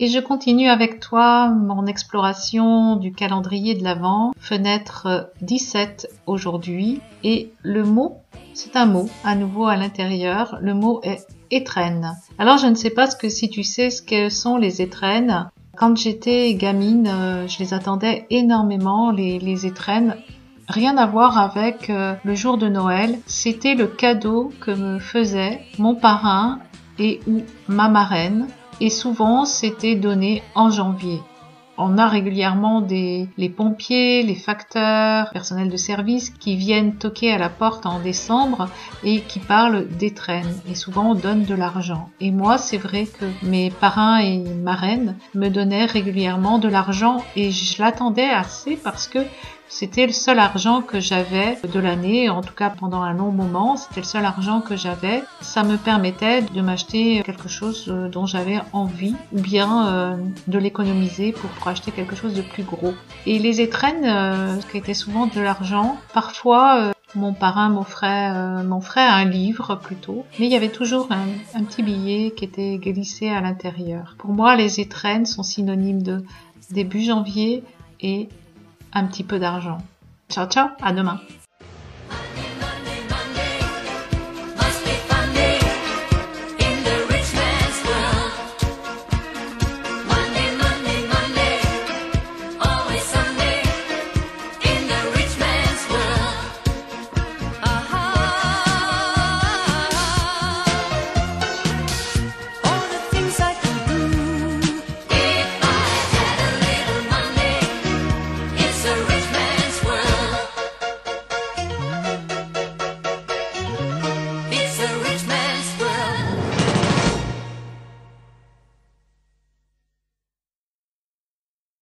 Et je continue avec toi mon exploration du calendrier de l'Avent, fenêtre 17 aujourd'hui. Et le mot, c'est un mot à nouveau à l'intérieur. Le mot est étrenne. Alors je ne sais pas ce que si tu sais ce que sont les étrennes. Quand j'étais gamine, euh, je les attendais énormément, les, les étrennes. Rien à voir avec euh, le jour de Noël. C'était le cadeau que me faisait mon parrain et ou ma marraine et souvent c'était donné en janvier. On a régulièrement des, les pompiers, les facteurs, personnels de service qui viennent toquer à la porte en décembre et qui parlent d'étrennes. Et souvent on donne de l'argent. Et moi, c'est vrai que mes parrains et marraines me donnaient régulièrement de l'argent et je l'attendais assez parce que c'était le seul argent que j'avais de l'année, en tout cas pendant un long moment, c'était le seul argent que j'avais. Ça me permettait de m'acheter quelque chose euh, dont j'avais envie ou bien euh, de l'économiser pour, acheter quelque chose de plus gros. Et les étrennes, euh, qui étaient souvent de l'argent, parfois mon parrain m'offrait un livre plutôt, mais il y avait toujours un, un petit billet qui était glissé à l'intérieur. Pour moi, les étrennes sont synonymes de début janvier et un petit peu d'argent. Ciao ciao, à demain.